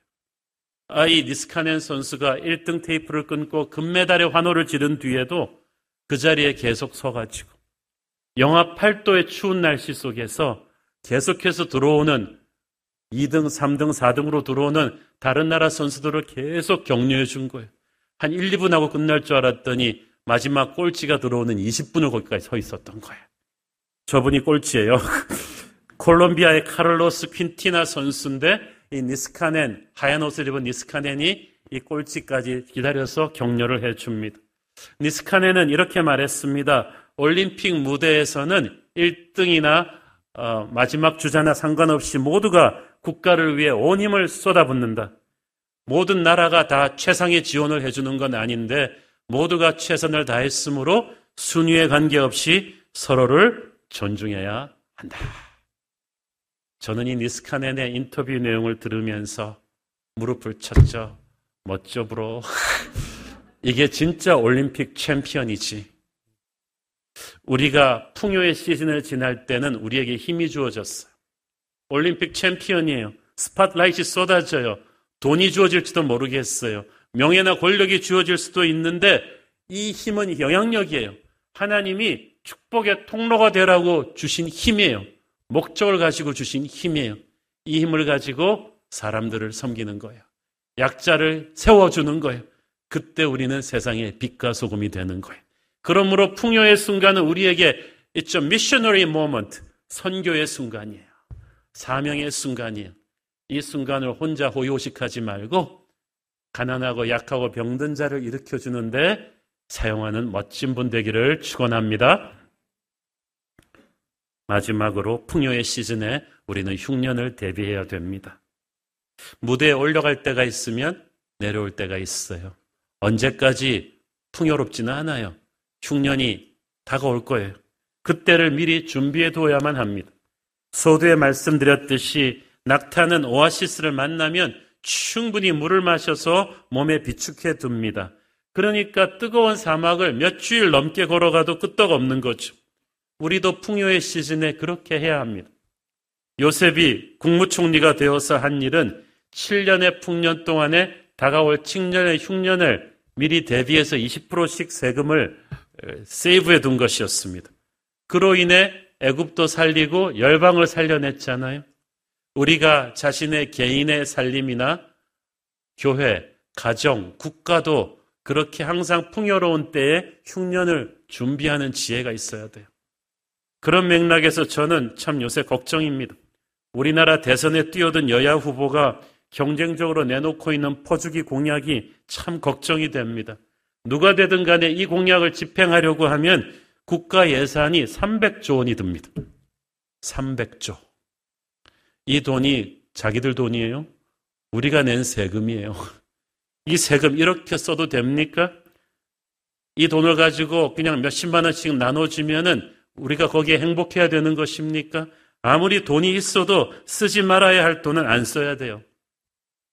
아이 니스카넨 선수가 1등 테이프를 끊고 금메달의 환호를 지른 뒤에도 그 자리에 계속 서가지고 영하 8도의 추운 날씨 속에서 계속해서 들어오는 2등, 3등, 4등으로 들어오는 다른 나라 선수들을 계속 격려해 준 거예요. 한 1, 2분 하고 끝날 줄 알았더니 마지막 꼴찌가 들어오는 20분을 거기까지 서 있었던 거예요. 저분이 꼴찌예요. 콜롬비아의 카를로스 퀸티나 선수인데 이 니스카넨 하얀 옷을 입은 니스카넨이 이 꼴찌까지 기다려서 격려를 해 줍니다. 니스카넨은 이렇게 말했습니다. 올림픽 무대에서는 1등이나 어, 마지막 주자나 상관없이 모두가 국가를 위해 온 힘을 쏟아붓는다. 모든 나라가 다 최상의 지원을 해주는 건 아닌데 모두가 최선을 다했으므로 순위에 관계없이 서로를 존중해야 한다. 저는 이 니스카넨의 인터뷰 내용을 들으면서 무릎을 쳤죠. 멋져 bro. 이게 진짜 올림픽 챔피언이지. 우리가 풍요의 시즌을 지날 때는 우리에게 힘이 주어졌어요. 올림픽 챔피언이에요. spotlight이 쏟아져요. 돈이 주어질지도 모르겠어요. 명예나 권력이 주어질 수도 있는데 이 힘은 영향력이에요. 하나님이 축복의 통로가 되라고 주신 힘이에요. 목적을 가지고 주신 힘이에요. 이 힘을 가지고 사람들을 섬기는 거예요. 약자를 세워주는 거예요. 그때 우리는 세상의 빛과 소금이 되는 거예요. 그러므로 풍요의 순간은 우리에게 it's a missionary 선교의 순간이에요. 사명의 순간이에요. 이 순간을 혼자 호요식하지 말고 가난하고 약하고 병든 자를 일으켜 주는데 사용하는 멋진 분 되기를 축원합니다. 마지막으로 풍요의 시즌에 우리는 흉년을 대비해야 됩니다. 무대에 올라갈 때가 있으면 내려올 때가 있어요. 언제까지 풍요롭지는 않아요. 흉년이 다가올 거예요. 그때를 미리 준비해 두어야만 합니다. 소두에 말씀드렸듯이 낙타는 오아시스를 만나면 충분히 물을 마셔서 몸에 비축해 둡니다. 그러니까 뜨거운 사막을 몇 주일 넘게 걸어가도 끄떡없는 거죠. 우리도 풍요의 시즌에 그렇게 해야 합니다. 요셉이 국무총리가 되어서 한 일은 7년의 풍년 동안에 다가올 칙년의 흉년을 미리 대비해서 20%씩 세금을 세이브해 둔 것이었습니다. 그로 인해 애굽도 살리고 열방을 살려냈잖아요. 우리가 자신의 개인의 살림이나 교회, 가정, 국가도 그렇게 항상 풍요로운 때에 흉년을 준비하는 지혜가 있어야 돼요. 그런 맥락에서 저는 참 요새 걱정입니다. 우리나라 대선에 뛰어든 여야 후보가 경쟁적으로 내놓고 있는 퍼주기 공약이 참 걱정이 됩니다. 누가 되든 간에 이 공약을 집행하려고 하면 국가 예산이 300조 원이 듭니다. 300조. 이 돈이 자기들 돈이에요? 우리가 낸 세금이에요. 이 세금 이렇게 써도 됩니까? 이 돈을 가지고 그냥 몇십만 원씩 나눠주면은 우리가 거기에 행복해야 되는 것입니까? 아무리 돈이 있어도 쓰지 말아야 할 돈은 안 써야 돼요.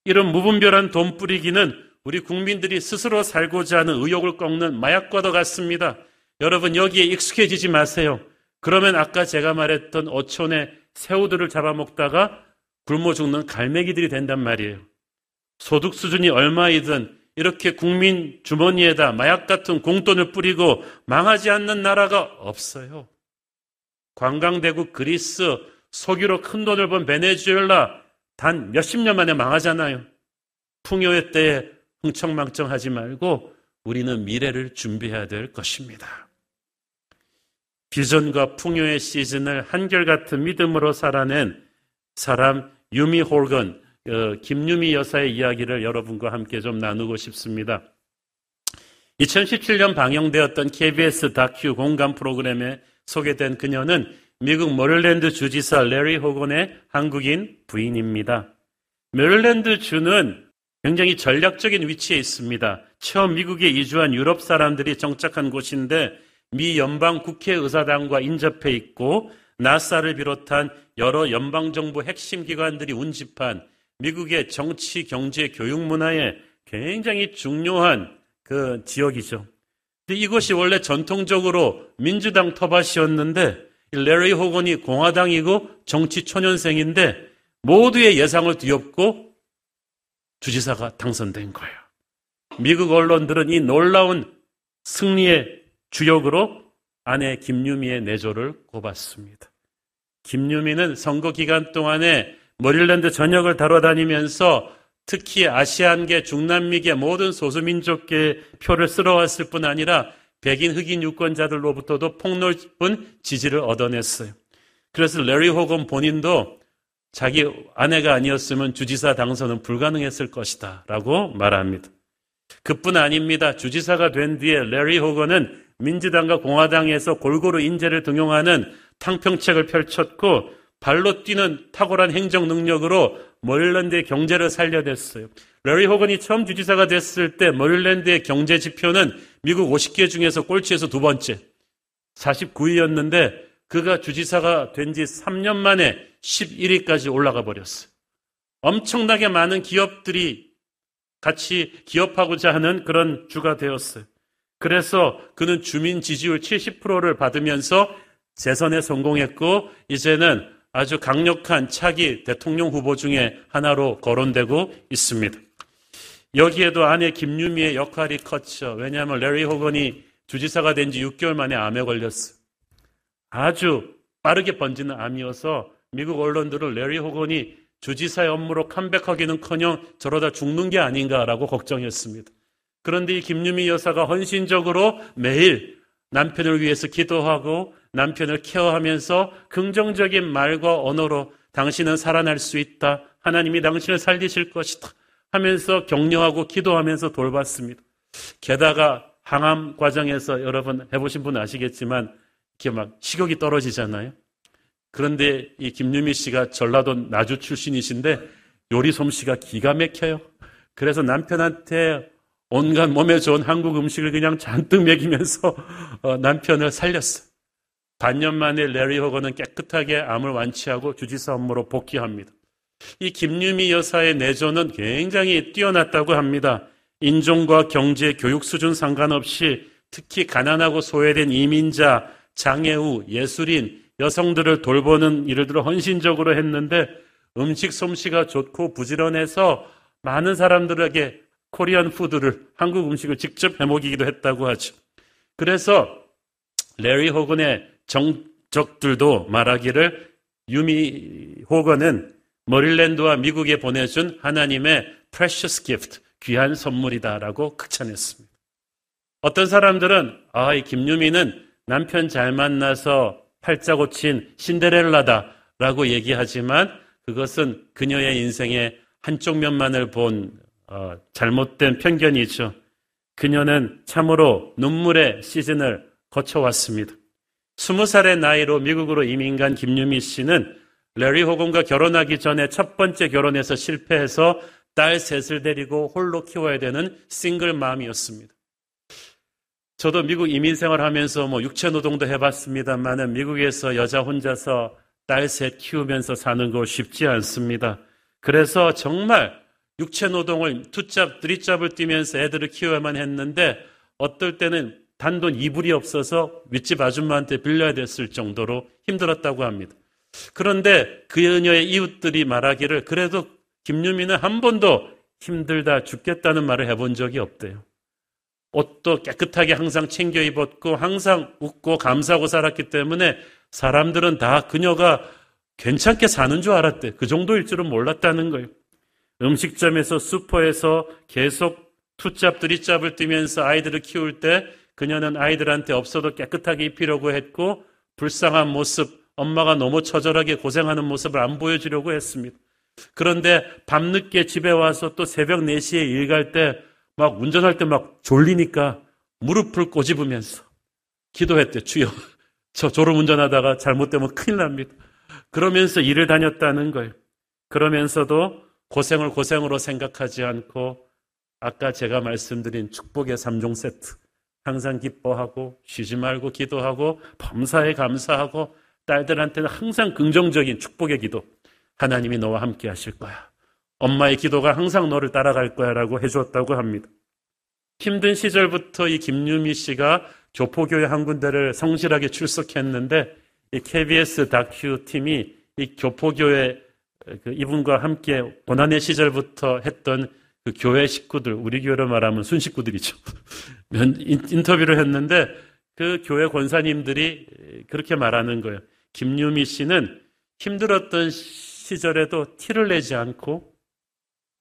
이런 무분별한 돈 뿌리기는 우리 국민들이 스스로 살고자 하는 의욕을 꺾는 마약과도 같습니다. 여러분 여기에 익숙해지지 마세요. 그러면 아까 제가 말했던 어촌의 새우들을 잡아먹다가 굶어 죽는 갈매기들이 된단 말이에요. 소득 수준이 얼마이든 이렇게 국민 주머니에다 마약 같은 공돈을 뿌리고 망하지 않는 나라가 없어요. 관광대국 그리스, 석유로 큰 돈을 번 베네수엘라 단 몇십 년 만에 망하잖아요. 풍요의 때에 흥청망청하지 말고 우리는 미래를 준비해야 될 것입니다. 비전과 풍요의 시즌을 한결같은 믿음으로 살아낸 사람 유미 홀건, 어, 김유미 여사의 이야기를 여러분과 함께 좀 나누고 싶습니다. 2017년 방영되었던 KBS 다큐 공감 프로그램에 소개된 그녀는 미국 메릴랜드 주지사 레리 호건의 한국인 부인입니다. 메릴랜드 주는 굉장히 전략적인 위치에 있습니다. 처음 미국에 이주한 유럽 사람들이 정착한 곳인데 미 연방 국회의사당과 인접해 있고 나사를 비롯한 여러 연방 정부 핵심 기관들이 운집한 미국의 정치, 경제, 교육 문화에 굉장히 중요한 그 지역이죠. 이것이 원래 전통적으로 민주당 터밭이었는데 레리 호건이 공화당이고 정치 초년생인데 모두의 예상을 뒤엎고 주지사가 당선된 거예요. 미국 언론들은 이 놀라운 승리의 주역으로 아내 김유미의 내조를 꼽았습니다. 김유미는 선거 기간 동안에 머릴랜드 전역을 다뤄다니면서 특히 아시안계, 중남미계 모든 소수민족계의 표를 쓸어왔을 뿐 아니라 백인 흑인 유권자들로부터도 폭넓은 지지를 얻어냈어요. 그래서 레리 호건 본인도 자기 아내가 아니었으면 주지사 당선은 불가능했을 것이다 라고 말합니다. 그뿐 아닙니다. 주지사가 된 뒤에 레리 호건은 민주당과 공화당에서 골고루 인재를 등용하는 탕평책을 펼쳤고 발로 뛰는 탁월한 행정 능력으로 머릴랜드의 경제를 살려냈어요. 레리 호건이 처음 주지사가 됐을 때 머릴랜드의 경제 지표는 미국 50개 중에서 꼴찌에서 두 번째 49위였는데 그가 주지사가 된 지 3년 만에 11위까지 올라가 버렸어요. 엄청나게 많은 기업들이 같이 기업하고자 하는 그런 주가 되었어요. 그래서 그는 주민 지지율 70%를 받으면서 재선에 성공했고 이제는 아주 강력한 차기 대통령 후보 중에 하나로 거론되고 있습니다. 여기에도 아내 김유미의 역할이 컸죠. 왜냐하면 레리 호건이 주지사가 된 지 6개월 만에 암에 걸렸어요. 아주 빠르게 번지는 암이어서 미국 언론들은 레리 호건이 주지사의 업무로 컴백하기는커녕 저러다 죽는 게 아닌가라고 걱정했습니다. 그런데 이 김유미 여사가 헌신적으로 매일 남편을 위해서 기도하고 남편을 케어하면서 긍정적인 말과 언어로 당신은 살아날 수 있다. 하나님이 당신을 살리실 것이다. 하면서 격려하고 기도하면서 돌봤습니다. 게다가 항암 과정에서 여러분 해보신 분 아시겠지만 이렇게 막 식욕이 떨어지잖아요. 그런데 이 김유미 씨가 전라도 나주 출신이신데 요리 솜씨가 기가 막혀요. 그래서 남편한테 온갖 몸에 좋은 한국 음식을 그냥 잔뜩 먹이면서 어, 남편을 살렸어요. 반년 만에 레리 호거는 깨끗하게 암을 완치하고 주지사 업무로 복귀합니다. 이 김유미 여사의 내조는 굉장히 뛰어났다고 합니다. 인종과 경제, 교육 수준 상관없이 특히 가난하고 소외된 이민자, 장애우, 예술인, 여성들을 돌보는 일들을 헌신적으로 했는데 음식 솜씨가 좋고 부지런해서 많은 사람들에게 코리안 푸드를 한국 음식을 직접 해먹이기도 했다고 하죠. 그래서 레리 호건의 정적들도 말하기를 유미 호건은 머릴랜드와 미국에 보내준 하나님의 precious gift, 귀한 선물이다라고 극찬했습니다. 어떤 사람들은 아, 이 김유미는 남편 잘 만나서 팔자 고친 신데렐라다라고 얘기하지만 그것은 그녀의 인생의 한쪽 면만을 본 어, 잘못된 편견이죠. 그녀는 참으로 눈물의 시즌을 거쳐왔습니다. 스무 살의 나이로 미국으로 이민 간 김유미 씨는 레리 호건과 결혼하기 전에 첫 번째 결혼에서 실패해서 딸 셋을 데리고 홀로 키워야 되는 싱글 맘이었습니다. 저도 미국 이민 생활하면서 뭐 육체 노동도 해봤습니다만은 미국에서 여자 혼자서 딸 셋 키우면서 사는 거 쉽지 않습니다. 그래서 정말 육체 노동을 투잡, 드리잡을 뛰면서 애들을 키워야만 했는데 어떨 때는 단돈 이불이 없어서 윗집 아줌마한테 빌려야 됐을 정도로 힘들었다고 합니다. 그런데 그녀의 이웃들이 말하기를 그래도 김유미는 한 번도 힘들다 죽겠다는 말을 해본 적이 없대요. 옷도 깨끗하게 항상 챙겨 입었고 항상 웃고 감사하고 살았기 때문에 사람들은 다 그녀가 괜찮게 사는 줄 알았대. 그 정도일 줄은 몰랐다는 거예요. 음식점에서 슈퍼에서 계속 투잡 들이잡을 뛰면서 아이들을 키울 때 그녀는 아이들한테 없어도 깨끗하게 입히려고 했고 불쌍한 모습, 엄마가 너무 처절하게 고생하는 모습을 안 보여주려고 했습니다. 그런데 밤늦게 집에 와서 또 새벽 4시에 일 갈 때 막 운전할 때 막 졸리니까 무릎을 꼬집으면서 기도했대. 주여, 저 졸음 운전하다가 잘못되면 큰일 납니다. 그러면서 일을 다녔다는 거예요. 그러면서도 고생을 고생으로 생각하지 않고 아까 제가 말씀드린 축복의 3종 세트. 항상 기뻐하고 쉬지 말고 기도하고 범사에 감사하고 딸들한테는 항상 긍정적인 축복의 기도. 하나님이 너와 함께 하실 거야. 엄마의 기도가 항상 너를 따라갈 거야 라고 해주었다고 합니다. 힘든 시절부터 이 김유미 씨가 교포교회 한 군데를 성실하게 출석했는데 이 KBS 다큐 팀이 이 교포교회 그 이분과 함께 고난의 시절부터 했던 그 교회 식구들, 우리 교회로 말하면 순식구들이죠. 인터뷰를 했는데 그 교회 권사님들이 그렇게 말하는 거예요. 김유미 씨는 힘들었던 시절에도 티를 내지 않고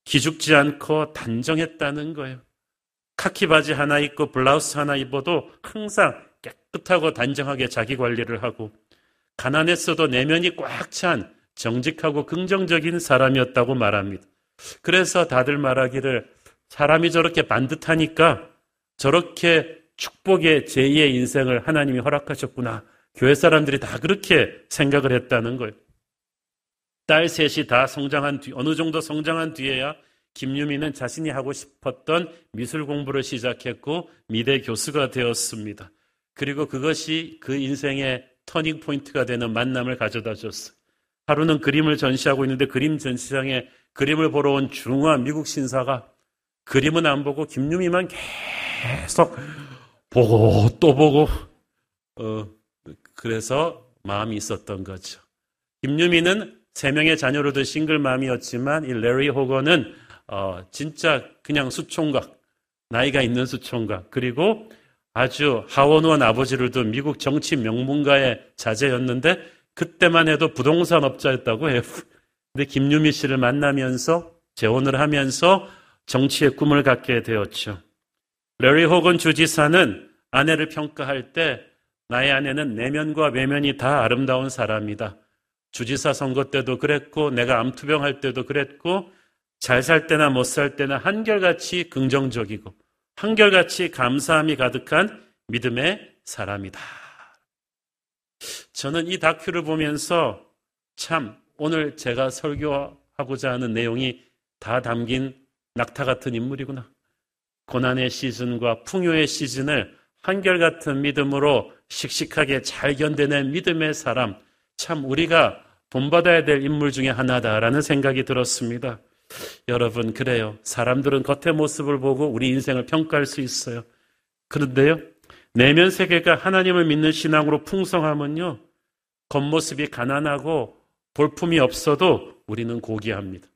기죽지 않고 단정했다는 거예요. 카키 바지 하나 입고 블라우스 하나 입어도 항상 깨끗하고 단정하게 자기 관리를 하고 가난했어도 내면이 꽉 찬 정직하고 긍정적인 사람이었다고 말합니다. 그래서 다들 말하기를 사람이 저렇게 반듯하니까 저렇게 축복의 제2의 인생을 하나님이 허락하셨구나. 교회 사람들이 다 그렇게 생각을 했다는 거예요. 딸 셋이 다 성장한 뒤, 어느 정도 성장한 뒤에야 김유미는 자신이 하고 싶었던 미술 공부를 시작했고 미대 교수가 되었습니다. 그리고 그것이 그 인생의 터닝 포인트가 되는 만남을 가져다 줬어요. 하루는 그림을 전시하고 있는데 그림 전시장에 그림을 보러 온 중화 미국 신사가 그림은 안 보고 김유미만 계속 보고 또 보고 어 그래서 마음이 있었던 거죠. 김유미는 세 명의 자녀를 둔 싱글맘이었지만 이 레리 호건은 어 진짜 그냥 수총각 나이가 있는 수총각 그리고 아주 하원원 아버지를 둔 미국 정치 명문가의 자제였는데 그때만 해도 부동산 업자였다고 해요. 근데 김유미 씨를 만나면서 재혼을 하면서 정치의 꿈을 갖게 되었죠. 레리 호건 주지사는 아내를 평가할 때 나의 아내는 내면과 외면이 다 아름다운 사람이다. 주지사 선거 때도 그랬고 내가 암투병 할 때도 그랬고 잘 살 때나 못 살 때나 한결같이 긍정적이고 한결같이 감사함이 가득한 믿음의 사람이다. 저는 이 다큐를 보면서 참 오늘 제가 설교하고자 하는 내용이 다 담긴 낙타 같은 인물이구나. 고난의 시즌과 풍요의 시즌을 한결같은 믿음으로 씩씩하게 잘 견뎌낸 믿음의 사람, 참 우리가 본받아야 될 인물 중에 하나다라는 생각이 들었습니다. 여러분, 그래요. 사람들은 겉의 모습을 보고 우리 인생을 평가할 수 있어요. 그런데요, 내면 세계가 하나님을 믿는 신앙으로 풍성하면요, 겉모습이 가난하고 볼품이 없어도 우리는 고귀합니다.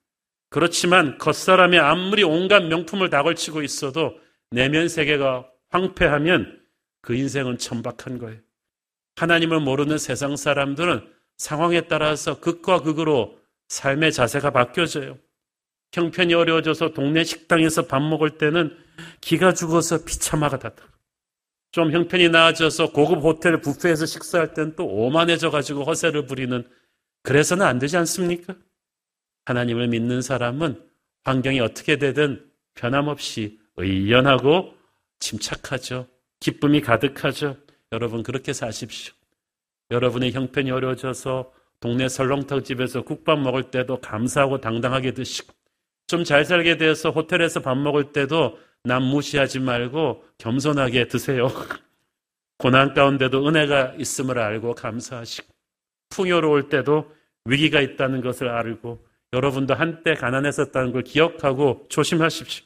그렇지만 겉사람이 아무리 온갖 명품을 다 걸치고 있어도 내면 세계가 황폐하면 그 인생은 천박한 거예요. 하나님을 모르는 세상 사람들은 상황에 따라서 극과 극으로 삶의 자세가 바뀌어져요. 형편이 어려워져서 동네 식당에서 밥 먹을 때는 기가 죽어서 비참하다. 좀 형편이 나아져서 고급 호텔 뷔페에서 식사할 때는 또 오만해져 가지고 허세를 부리는 그래서는 안 되지 않습니까? 하나님을 믿는 사람은 환경이 어떻게 되든 변함없이 의연하고 침착하죠. 기쁨이 가득하죠. 여러분 그렇게 사십시오. 여러분의 형편이 어려워져서 동네 설렁탕 집에서 국밥 먹을 때도 감사하고 당당하게 드시고 좀 잘 살게 되어서 호텔에서 밥 먹을 때도 남 무시하지 말고 겸손하게 드세요. 고난 가운데도 은혜가 있음을 알고 감사하시고 풍요로울 때도 위기가 있다는 것을 알고 여러분도 한때 가난했었다는 걸 기억하고 조심하십시오.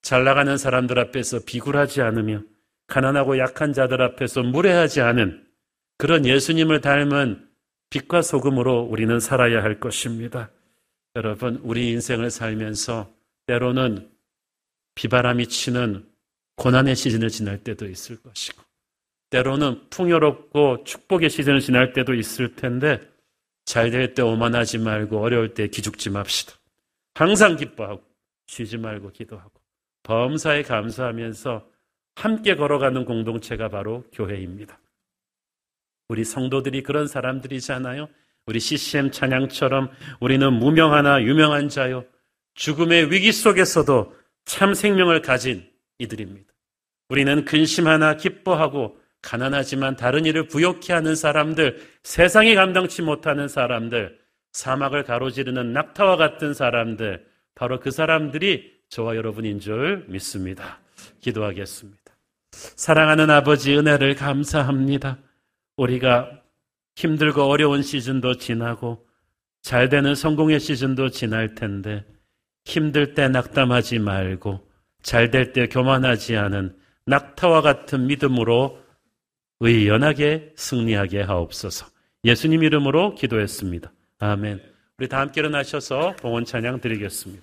잘 나가는 사람들 앞에서 비굴하지 않으며 가난하고 약한 자들 앞에서 무례하지 않은 그런 예수님을 닮은 빛과 소금으로 우리는 살아야 할 것입니다. 여러분, 우리 인생을 살면서 때로는 비바람이 치는 고난의 시즌을 지날 때도 있을 것이고, 때로는 풍요롭고 축복의 시즌을 지날 때도 있을 텐데, 잘 될 때 오만하지 말고 어려울 때 기죽지 맙시다. 항상 기뻐하고, 쉬지 말고 기도하고, 범사에 감사하면서 함께 걸어가는 공동체가 바로 교회입니다. 우리 성도들이 그런 사람들이잖아요. 우리 CCM 찬양처럼 우리는 무명하나 유명한 자요. 죽음의 위기 속에서도 참 생명을 가진 이들입니다. 우리는 근심 하나 기뻐하고 가난하지만 다른 일을 부욕케 하는 사람들, 세상이 감당치 못하는 사람들, 사막을 가로지르는 낙타와 같은 사람들, 바로 그 사람들이 저와 여러분인 줄 믿습니다. 기도하겠습니다. 사랑하는 아버지 은혜를 감사합니다. 우리가 힘들고 어려운 시즌도 지나고 잘 되는 성공의 시즌도 지날 텐데 힘들 때 낙담하지 말고 잘 될 때 교만하지 않은 낙타와 같은 믿음으로 의연하게 승리하게 하옵소서. 예수님 이름으로 기도했습니다. 아멘. 우리 다 함께 일어나셔서 봉헌 찬양 드리겠습니다.